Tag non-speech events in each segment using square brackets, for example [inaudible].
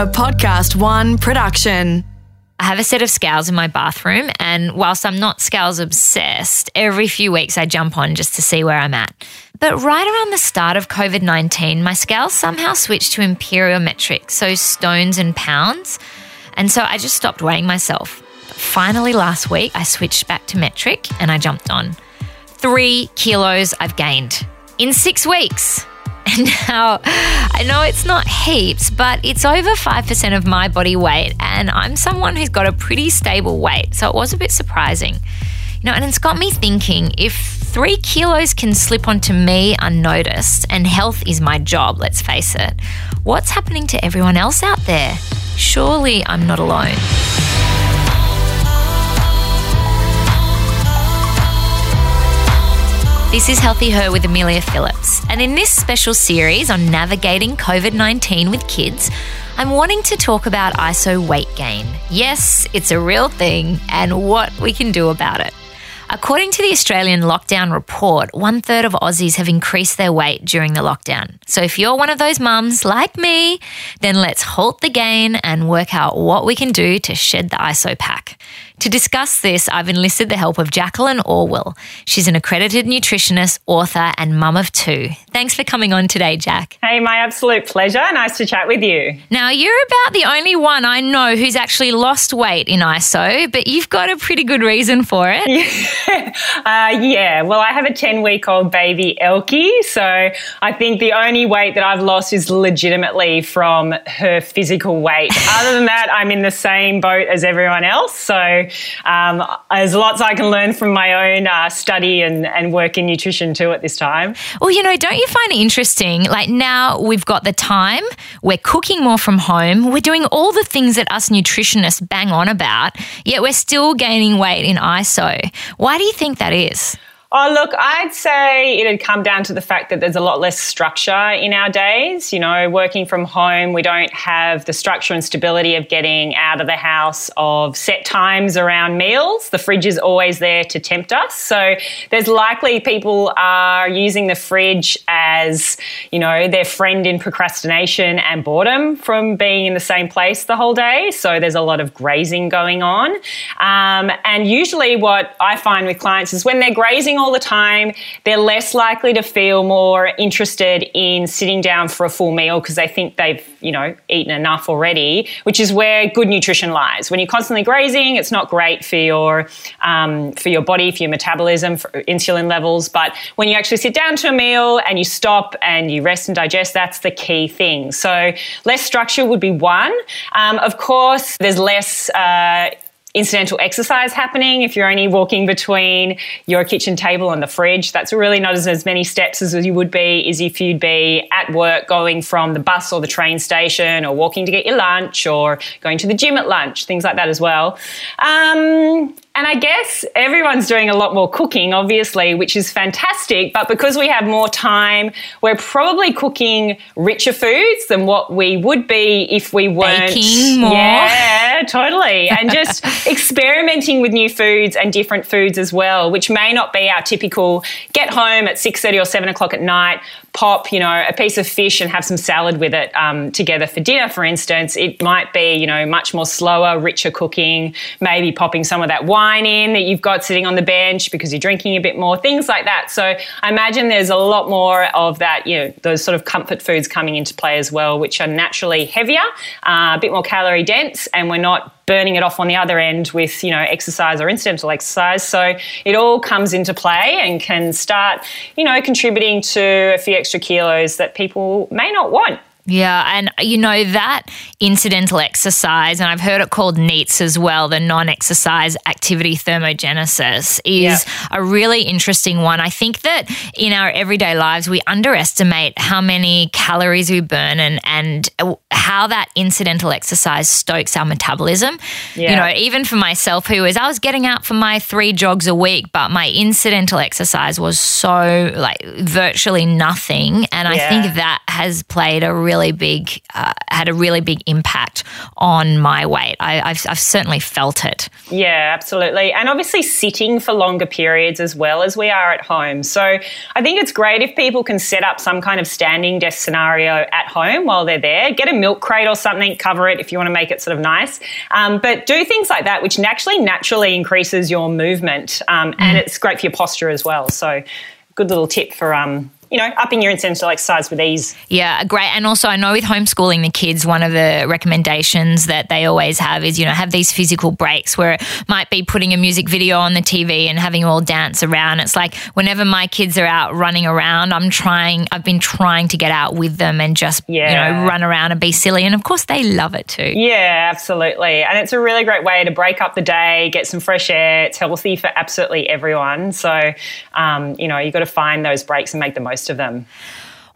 A Podcast One production. I have a set of scales in my bathroom, and whilst I'm not scales obsessed, every few weeks I jump on just to see where I'm at. But right around the start of COVID 19, my scales somehow switched to imperial metric, so stones and pounds. And so I just stopped weighing myself. But finally, last week, I switched back to metric and I jumped on. Three kilos I've gained in six weeks. And now I know it's not heaps, but it's over 5% of my body weight. And I'm someone who's got a pretty stable weight. So it was a bit surprising. You know, and it's got me thinking if three kilos can slip onto me unnoticed, and health is my job, let's face it, what's happening to everyone else out there? Surely I'm not alone. This is Healthy Her with Amelia Phillips. And in this special series on navigating COVID 19 with kids, I'm wanting to talk about ISO weight gain. Yes, it's a real thing and what we can do about it. According to the Australian lockdown report, one third of Aussies have increased their weight during the lockdown. So if you're one of those mums like me, then let's halt the gain and work out what we can do to shed the ISO pack. To discuss this, I've enlisted the help of Jacqueline Alwill. She's an accredited nutritionist, author, and mum of two. Thanks for coming on today, Jack. Hey, my absolute pleasure. Nice to chat with you. Now, you're about the only one I know who's actually lost weight in ISO, but you've got a pretty good reason for it. [laughs] uh, yeah, well, I have a 10 week old baby, Elkie. So I think the only weight that I've lost is legitimately from her physical weight. [laughs] Other than that, I'm in the same boat as everyone else. So um, there's lots I can learn from my own uh, study and, and work in nutrition too at this time. Well, you know, don't you find it interesting? Like now we've got the time, we're cooking more from home, we're doing all the things that us nutritionists bang on about, yet we're still gaining weight in ISO. Why do you think that is? Oh, look, I'd say it had come down to the fact that there's a lot less structure in our days. You know, working from home, we don't have the structure and stability of getting out of the house, of set times around meals. The fridge is always there to tempt us. So there's likely people are using the fridge as, you know, their friend in procrastination and boredom from being in the same place the whole day. So there's a lot of grazing going on. Um, and usually what I find with clients is when they're grazing all the time, they're less likely to feel more interested in sitting down for a full meal because they think they've, you know, eaten enough already, which is where good nutrition lies. When you're constantly grazing, it's not great for your um, for your body, for your metabolism, for insulin levels. But when you actually sit down to a meal and you stop and you rest and digest, that's the key thing. So less structure would be one. Um, of course, there's less. Uh, incidental exercise happening. If you're only walking between your kitchen table and the fridge that's really not as, as many steps as you would be is if you'd be at work going from the bus or the train station or walking to get your lunch or going to the gym at lunch things like that as well. Um, and I guess everyone's doing a lot more cooking, obviously, which is fantastic. But because we have more time, we're probably cooking richer foods than what we would be if we weren't. Baking more. Yeah, totally. And just [laughs] experimenting with new foods and different foods as well, which may not be our typical get home at 6.30 or 7 o'clock at night, pop, you know, a piece of fish and have some salad with it um, together for dinner, for instance. It might be, you know, much more slower, richer cooking, maybe popping some of that wine in that you've got sitting on the bench because you're drinking a bit more, things like that. So I imagine there's a lot more of that, you know, those sort of comfort foods coming into play as well, which are naturally heavier, uh, a bit more calorie dense, and we're not burning it off on the other end with you know exercise or incidental exercise. So it all comes into play and can start you know contributing to a few extra kilos that people may not want yeah, and uh, you know that incidental exercise, and I've heard it called NEATS as well, the non exercise activity thermogenesis, is yeah. a really interesting one. I think that in our everyday lives, we underestimate how many calories we burn and, and uh, how that incidental exercise stokes our metabolism. Yeah. You know, even for myself, who is, I was getting out for my three jogs a week, but my incidental exercise was so like virtually nothing. And I think that has played a really really big uh, had a really big impact on my weight. I, I've, I've certainly felt it. Yeah, absolutely. And obviously, sitting for longer periods as well as we are at home. So, I think it's great if people can set up some kind of standing desk scenario at home while they're there. Get a milk crate or something, cover it if you want to make it sort of nice. Um, but do things like that, which actually naturally increases your movement. Um, and mm. it's great for your posture as well. So, good little tip for um, you know, upping your incentive exercise with ease. Yeah, great. And also, I know with homeschooling the kids, one of the recommendations that they always have is, you know, have these physical breaks where it might be putting a music video on the TV and having all dance around. It's like whenever my kids are out running around, I'm trying, I've been trying to get out with them and just, yeah. you know, run around and be silly. And of course, they love it too. Yeah, absolutely. And it's a really great way to break up the day, get some fresh air. It's healthy for absolutely everyone. So, um, you know, you've got to find those breaks and make the most most of them.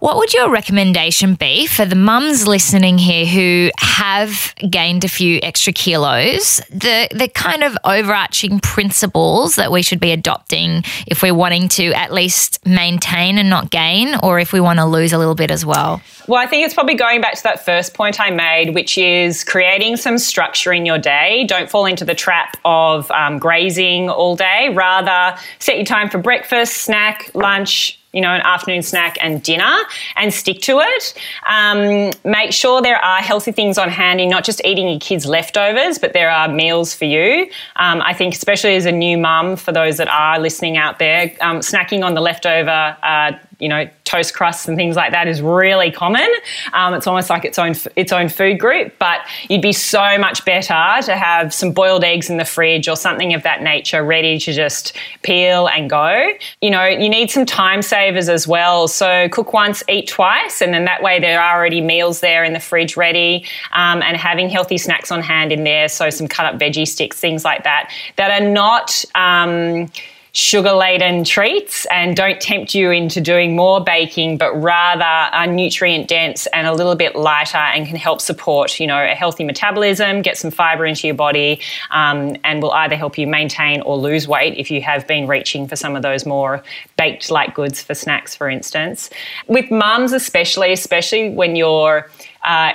What would your recommendation be for the mums listening here who have gained a few extra kilos? The the kind of overarching principles that we should be adopting if we're wanting to at least maintain and not gain, or if we want to lose a little bit as well? Well, I think it's probably going back to that first point I made, which is creating some structure in your day. Don't fall into the trap of um, grazing all day. Rather, set your time for breakfast, snack, lunch, you know, an afternoon snack and dinner and stick to it. Um, make sure there are healthy things on hand and not just eating your kids' leftovers, but there are meals for you. Um, I think, especially as a new mum, for those that are listening out there, um, snacking on the leftover uh, you know, toast crusts and things like that is really common. Um, it's almost like its own its own food group, but you'd be so much better to have some boiled eggs in the fridge or something of that nature ready to just peel and go. You know, you need some time savers as well. So cook once, eat twice, and then that way there are already meals there in the fridge ready, um, and having healthy snacks on hand in there. So some cut up veggie sticks, things like that, that are not. Um, sugar laden treats and don't tempt you into doing more baking, but rather are nutrient dense and a little bit lighter and can help support, you know, a healthy metabolism, get some fiber into your body, um, and will either help you maintain or lose weight if you have been reaching for some of those more baked like goods for snacks, for instance. With mums, especially, especially when you're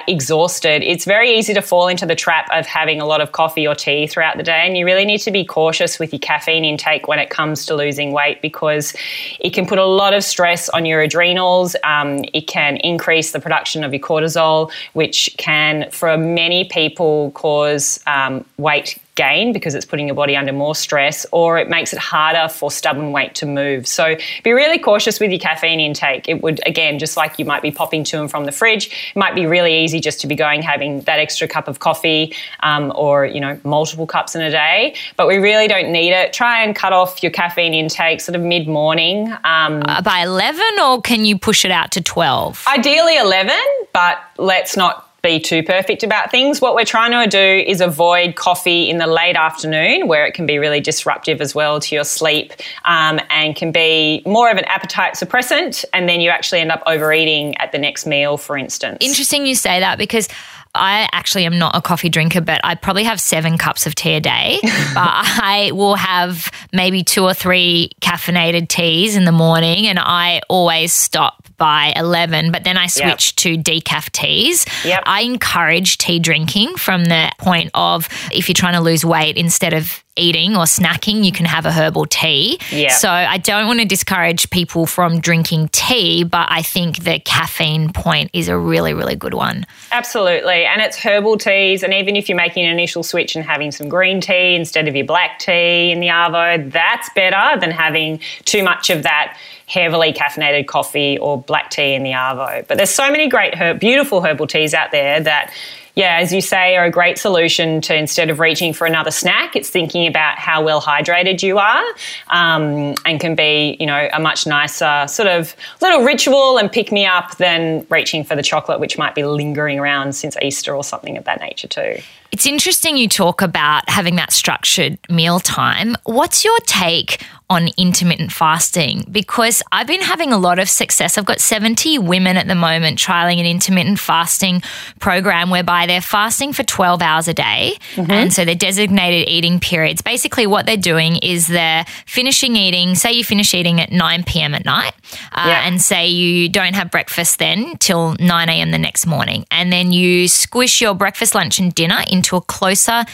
exhausted, it's very easy to fall into the trap of having a lot of coffee or tea throughout the day. And you really need to be cautious with your caffeine intake when it comes to losing weight because it can put a lot of stress on your adrenals. Um, it can increase the production of your cortisol, which can, for many people, cause um, weight gain because it's putting your body under more stress, or it makes it harder for stubborn weight to move. So be really cautious with your caffeine intake. It would, again, just like you might be popping to and from the fridge, it might be really easy just to be going having that extra cup of coffee um, or, you know, multiple cups in a day. But we really don't need it. Try and cut off your caffeine intake sort of mid morning. Um, uh, by 11, or can you push it out to 12? Ideally 11, but let's not be too perfect about things. What we're trying to do is avoid coffee in the late afternoon, where it can be really disruptive as well to your sleep um, and can be more of an appetite suppressant. And then you actually end up overeating at the next meal, for instance. Interesting you say that because. I actually am not a coffee drinker, but I probably have seven cups of tea a day. [laughs] but I will have maybe two or three caffeinated teas in the morning, and I always stop by 11, but then I switch yep. to decaf teas. Yep. I encourage tea drinking from the point of if you're trying to lose weight, instead of eating or snacking, you can have a herbal tea. Yep. So I don't want to discourage people from drinking tea, but I think the caffeine point is a really, really good one. Absolutely. And it's herbal teas. And even if you're making an initial switch and having some green tea instead of your black tea in the Arvo, that's better than having too much of that heavily caffeinated coffee or black tea in the Arvo. But there's so many great, herb, beautiful herbal teas out there that yeah, as you say, are a great solution to instead of reaching for another snack, it's thinking about how well hydrated you are um, and can be, you know, a much nicer sort of little ritual and pick me up than reaching for the chocolate, which might be lingering around since Easter or something of that nature too. It's interesting you talk about having that structured meal time. What's your take on intermittent fasting because I've been having a lot of success. I've got 70 women at the moment trialing an intermittent fasting program whereby they're fasting for 12 hours a day. Mm-hmm. And so they're designated eating periods. Basically, what they're doing is they're finishing eating, say you finish eating at 9 p.m. at night, uh, yeah. and say you don't have breakfast then till 9 a.m. the next morning. And then you squish your breakfast, lunch, and dinner into a closer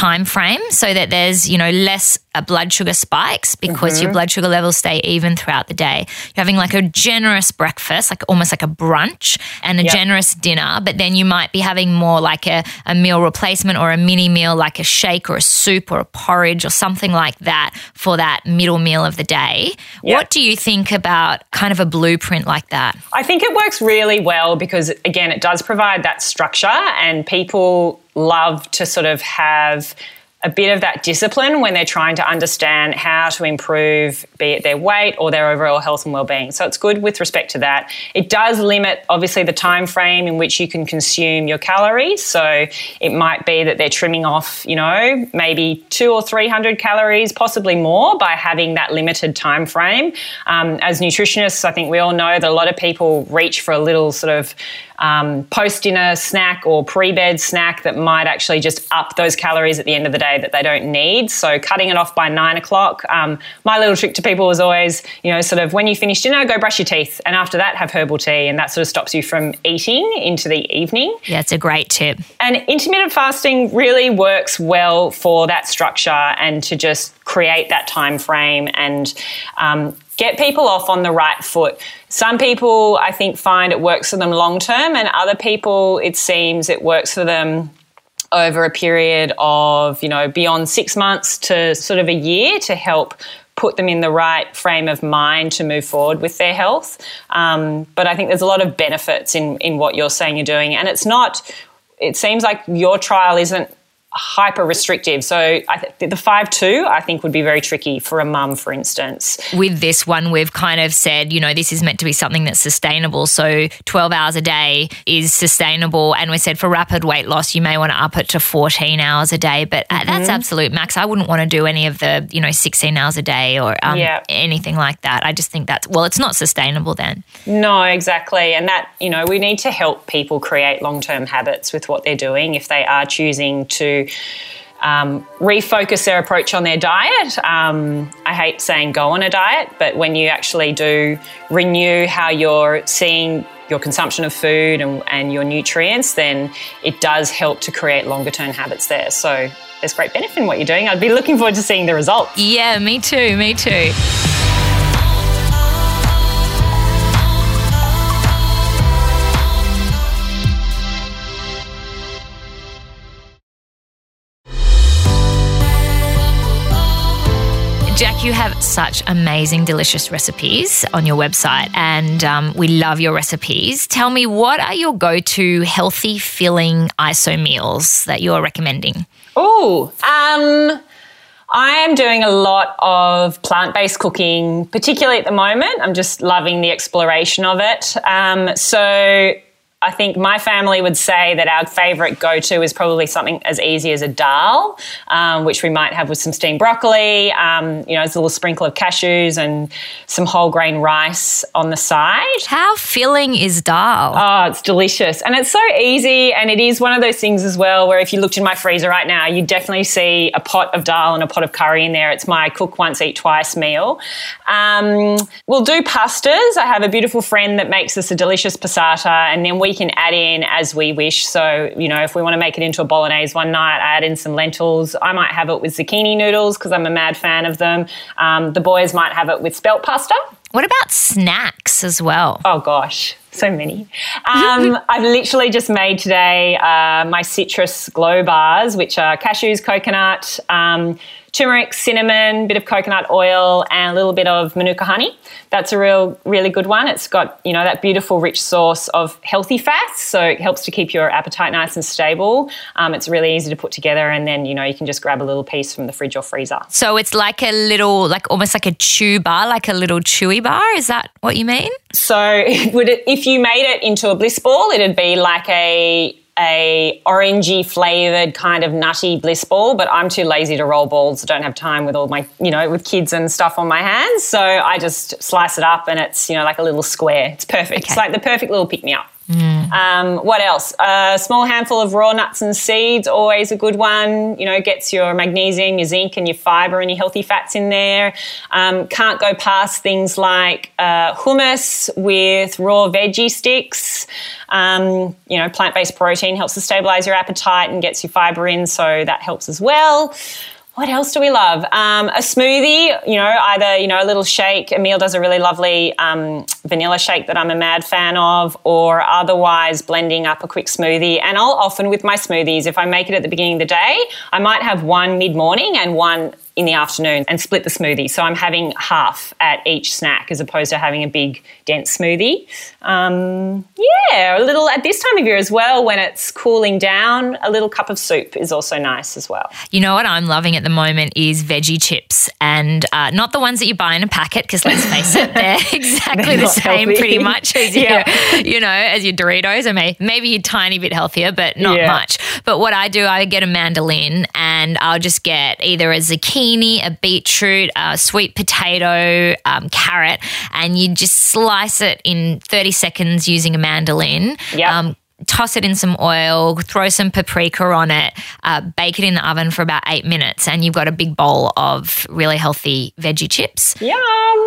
time frame so that there's you know less uh, blood sugar spikes because mm-hmm. your blood sugar levels stay even throughout the day you're having like a generous breakfast like almost like a brunch and a yep. generous dinner but then you might be having more like a, a meal replacement or a mini meal like a shake or a soup or a porridge or something like that for that middle meal of the day yep. what do you think about kind of a blueprint like that i think it works really well because again it does provide that structure and people love to sort of have a bit of that discipline when they're trying to understand how to improve, be it their weight or their overall health and well-being. So it's good with respect to that. It does limit, obviously, the time frame in which you can consume your calories. So it might be that they're trimming off, you know, maybe two or three hundred calories, possibly more, by having that limited time frame. Um, as nutritionists, I think we all know that a lot of people reach for a little sort of um, post dinner snack or pre bed snack that might actually just up those calories at the end of the day that they don't need. So cutting it off by nine o'clock. Um, my little trick to people was always, you know, sort of when you finish dinner, go brush your teeth, and after that, have herbal tea, and that sort of stops you from eating into the evening. Yeah, it's a great tip. And intermittent fasting really works well for that structure and to just create that time frame and um, get people off on the right foot. Some people, I think, find it works for them long term, and other people, it seems it works for them over a period of, you know, beyond six months to sort of a year to help put them in the right frame of mind to move forward with their health. Um, but I think there's a lot of benefits in, in what you're saying you're doing. And it's not, it seems like your trial isn't hyper restrictive. So I th- the five two I think would be very tricky for a mum, for instance. With this one, we've kind of said, you know, this is meant to be something that's sustainable. So twelve hours a day is sustainable, and we said for rapid weight loss, you may want to up it to fourteen hours a day. But mm-hmm. that's absolute max. I wouldn't want to do any of the, you know, sixteen hours a day or um, yeah. anything like that. I just think that's well, it's not sustainable then. No, exactly, and that you know we need to help people create long term habits with what they're doing if they are choosing to um, refocus their approach on their diet. Um, I hate saying go on a diet, but when you actually do renew how you're seeing your consumption of food and, and your nutrients, then it does help to create longer term habits there. So there's great benefit in what you're doing. I'd be looking forward to seeing the results. Yeah, me too. Me too. You have such amazing, delicious recipes on your website, and um, we love your recipes. Tell me, what are your go to healthy, filling ISO meals that you're recommending? Oh, um, I am doing a lot of plant based cooking, particularly at the moment. I'm just loving the exploration of it. Um, so, I think my family would say that our favourite go to is probably something as easy as a dal, um, which we might have with some steamed broccoli, um, you know, it's a little sprinkle of cashews and some whole grain rice on the side. How filling is dal? Oh, it's delicious. And it's so easy. And it is one of those things as well where if you looked in my freezer right now, you definitely see a pot of dal and a pot of curry in there. It's my cook once, eat twice meal. Um, we'll do pastas. I have a beautiful friend that makes us a delicious passata, and then we we can add in as we wish. So, you know, if we want to make it into a bolognese one night, I add in some lentils. I might have it with zucchini noodles because I'm a mad fan of them. Um, the boys might have it with spelt pasta. What about snacks as well? Oh gosh, so many. Um, [laughs] I've literally just made today uh, my citrus glow bars, which are cashews, coconut, um, turmeric, cinnamon, bit of coconut oil, and a little bit of manuka honey. That's a real, really good one. It's got you know that beautiful, rich source of healthy fats, so it helps to keep your appetite nice and stable. Um, it's really easy to put together, and then you know you can just grab a little piece from the fridge or freezer. So it's like a little, like almost like a chew bar, like a little chewy bar. Is that what you mean? So [laughs] would it, if you made it into a bliss ball, it'd be like a a orangey flavored kind of nutty bliss ball, but I'm too lazy to roll balls. I don't have time with all my, you know, with kids and stuff on my hands. So I just slice it up and it's, you know, like a little square. It's perfect. It's like the perfect little pick me up. Um, what else? A small handful of raw nuts and seeds, always a good one. You know, gets your magnesium, your zinc, and your fiber and your healthy fats in there. Um, can't go past things like uh, hummus with raw veggie sticks. Um, you know, plant based protein helps to stabilize your appetite and gets your fiber in, so that helps as well. What else do we love? Um, a smoothie, you know, either, you know, a little shake. Emil does a really lovely um, vanilla shake that I'm a mad fan of, or otherwise blending up a quick smoothie. And I'll often, with my smoothies, if I make it at the beginning of the day, I might have one mid morning and one in the afternoon and split the smoothie. So I'm having half at each snack as opposed to having a big dense smoothie. Um, yeah, a little at this time of year as well when it's cooling down, a little cup of soup is also nice as well. You know what I'm loving at the moment is veggie chips and uh, not the ones that you buy in a packet because let's face it, they're [laughs] exactly They're the same healthy. pretty much as Yeah. your, you know, as your Doritos. I mean, maybe a tiny bit healthier, but not Yeah. much. But what I do, I get a mandolin and I'll just get either a zucchini, a beetroot, a sweet potato, um, carrot, and you just slice it in 30 seconds using a mandolin. Yep. Toss it in some oil, throw some paprika on it, uh, bake it in the oven for about eight minutes, and you've got a big bowl of really healthy veggie chips. Yum.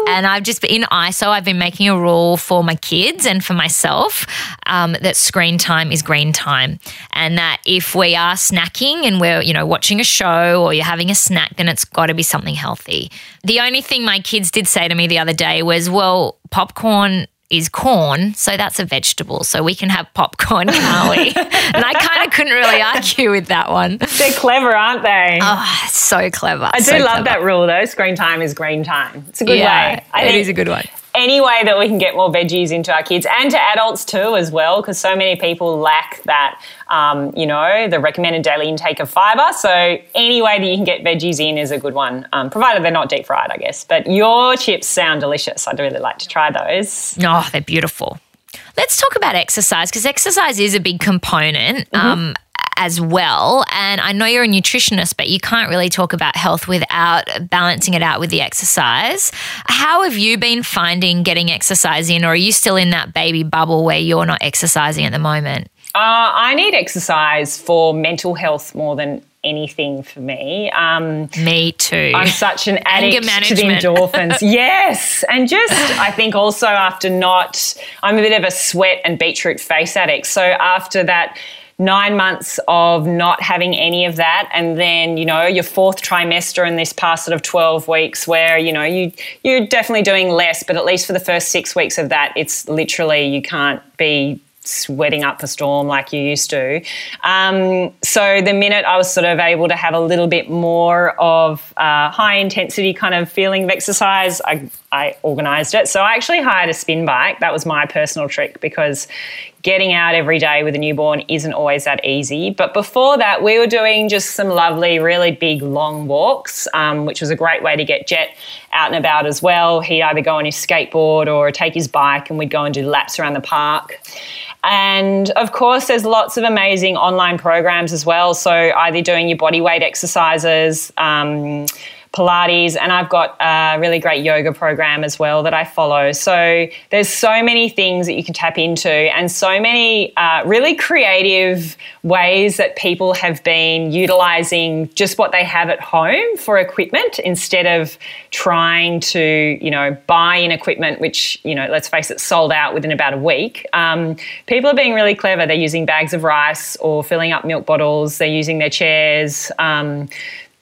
And I've just been in ISO, I've been making a rule for my kids and for myself um, that screen time is green time. And that if we are snacking and we're, you know, watching a show or you're having a snack, then it's got to be something healthy. The only thing my kids did say to me the other day was, well, popcorn is corn, so that's a vegetable. So we can have popcorn, [laughs] can't we? and I kind of couldn't really argue with that one. They're clever, aren't they? Oh, so clever. I do love that rule though. Screen time is green time. It's a good Yeah, way. I it think is a good one. Any way that we can get more veggies into our kids and to adults too as well because so many people lack that um, you know the recommended daily intake of fiber. So any way that you can get veggies in is a good one um, provided they're not deep fried i guess. But your chips sound delicious. I'd really like to try those. Oh, they're beautiful. Let's talk about exercise because exercise is a big component. Um, as well. And I know you're a nutritionist, but you can't really talk about health without balancing it out with the exercise. How have you been finding getting exercise in, or are you still in that baby bubble where you're not exercising at the moment? uh, i need exercise for mental health more than anything for me um, Me too. I'm such an [laughs] addict to the endorphins. [laughs] yes. And just, I think also after not, I'm a bit of a sweat and beetroot face addict. So after that, Nine months of not having any of that, and then you know your fourth trimester in this past sort of twelve weeks, where you know you you're definitely doing less, but at least for the first six weeks of that, it's literally you can't be sweating up the storm like you used to. Um, so the minute I was sort of able to have a little bit more of uh, high intensity kind of feeling of exercise, I, I organised it. So I actually hired a spin bike. That was my personal trick because getting out every day with a newborn isn't always that easy. But before that, we were doing just some lovely, really big, long walks, um, which was a great way to get Jet out and about as well. He'd either go on his skateboard or take his bike, and we'd go and do laps around the park. And of course, there's lots of amazing online programs as well. So either doing your body weight exercises, um, Pilates, and I've got a really great yoga program as well that I follow. So there's so many things that you can tap into, and so many uh, really creative ways that people have been utilizing just what they have at home for equipment instead of trying to, you know, buy in equipment, which, you know, let's face it, sold out within about a week. Um, people are being really clever. They're using bags of rice or filling up milk bottles. They're using their chairs. Um,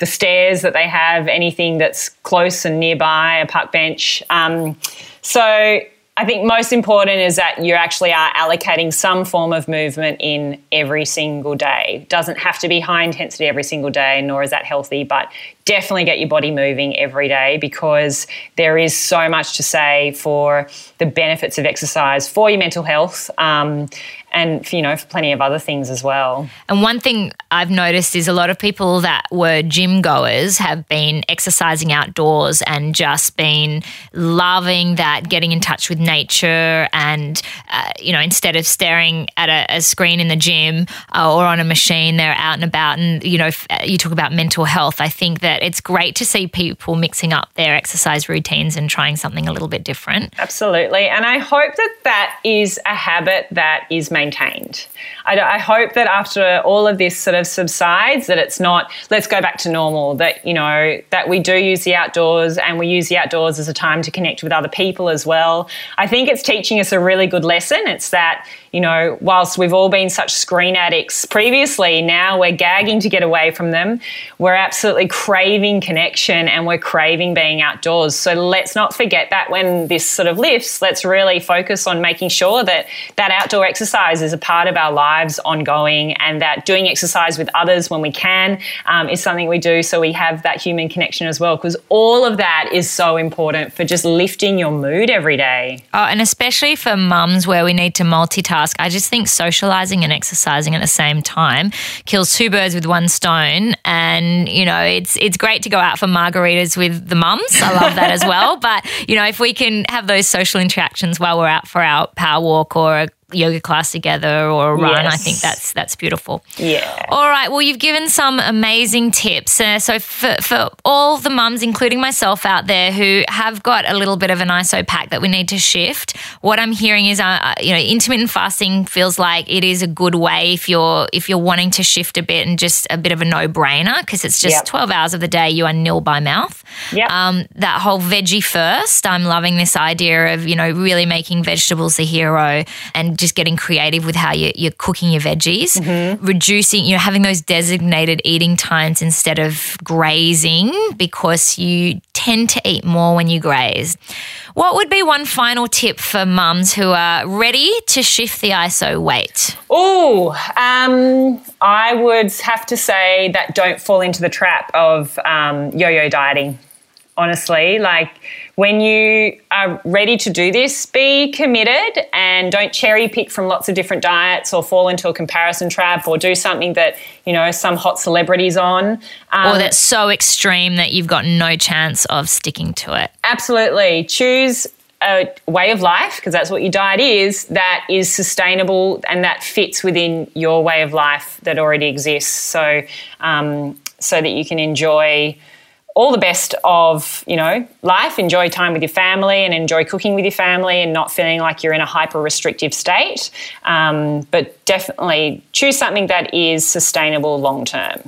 the stairs that they have, anything that's close and nearby, a park bench. Um, so I think most important is that you actually are allocating some form of movement in every single day. Doesn't have to be high intensity every single day, nor is that healthy, but definitely get your body moving every day because there is so much to say for the benefits of exercise for your mental health. Um, and you know for plenty of other things as well. And one thing I've noticed is a lot of people that were gym goers have been exercising outdoors and just been loving that, getting in touch with nature, and uh, you know instead of staring at a, a screen in the gym uh, or on a machine, they're out and about. And you know, if, you talk about mental health. I think that it's great to see people mixing up their exercise routines and trying something a little bit different. Absolutely, and I hope that that is a habit that is maintained. I, I, hope that after all of this sort of subsides, that it's not let's go back to normal. That you know that we do use the outdoors and we use the outdoors as a time to connect with other people as well. I think it's teaching us a really good lesson. It's that you know, whilst we've all been such screen addicts previously, now we're gagging to get away from them. We're absolutely craving connection and we're craving being outdoors. So let's not forget that when this sort of lifts, let's really focus on making sure that that outdoor exercise is a part of our lives ongoing and that doing exercise with others when we can um, is something we do so we have that human connection as well because all of that is so important for just lifting your mood every day. Oh, and especially for mums where we need to multitask task. I just think socializing and exercising at the same time kills two birds with one stone. And, you know, it's it's great to go out for margaritas with the mums. I love that as well. [laughs] But, you know, if we can have those social interactions while we're out for our power walk or a yoga class together or a run. Yes. I think that's that's beautiful. Yeah. All right. Well, you've given some amazing tips. Uh, so for for all the mums, including myself out there, who have got a little bit of an ISO pack that we need to shift, what I'm hearing is, uh, uh, you know, intermittent fasting feels like it is a good way if you're if you're wanting to shift a bit and just a bit of a no brainer because it's just yep. 12 hours of the day you are nil by mouth. Yeah. Um, that whole veggie first. I'm loving this idea of you know really making vegetables the hero and just getting creative with how you're, you're cooking your veggies, mm-hmm. reducing, you know, having those designated eating times instead of grazing because you tend to eat more when you graze. What would be one final tip for mums who are ready to shift the ISO weight? Oh, um, I would have to say that don't fall into the trap of um, yo yo dieting honestly. Like when you are ready to do this, be committed and don't cherry pick from lots of different diets or fall into a comparison trap or do something that, you know, some hot celebrities on. Um, or that's so extreme that you've got no chance of sticking to it. Absolutely. Choose a way of life, because that's what your diet is, that is sustainable and that fits within your way of life that already exists. So, um, so that you can enjoy all the best of you know life enjoy time with your family and enjoy cooking with your family and not feeling like you're in a hyper restrictive state um, but definitely choose something that is sustainable long term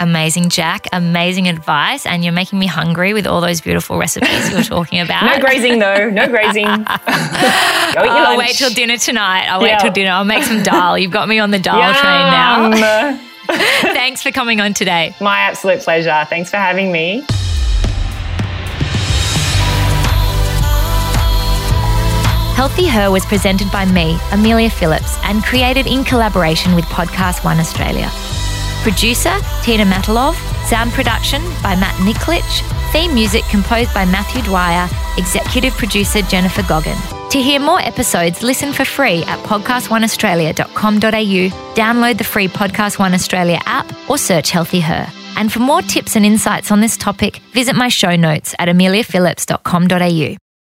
Amazing, Jack. Amazing advice. And you're making me hungry with all those beautiful recipes you're talking about. no grazing, though. No grazing. [laughs] I'll wait till dinner tonight. I'll yeah. wait till dinner. I'll make some dal. You've got me on the dal Yum. train now. [laughs] [laughs] Thanks for coming on today. My absolute pleasure. Thanks for having me. Healthy Her was presented by me, Amelia Phillips, and created in collaboration with Podcast One Australia. Producer Tina Matalov, sound production by Matt Niklich, theme music composed by Matthew Dwyer, executive producer Jennifer Goggin. To hear more episodes, listen for free at podcastoneaustralia.com.au, download the free Podcast One Australia app, or search Healthy Her. And for more tips and insights on this topic, visit my show notes at ameliaphillips.com.au.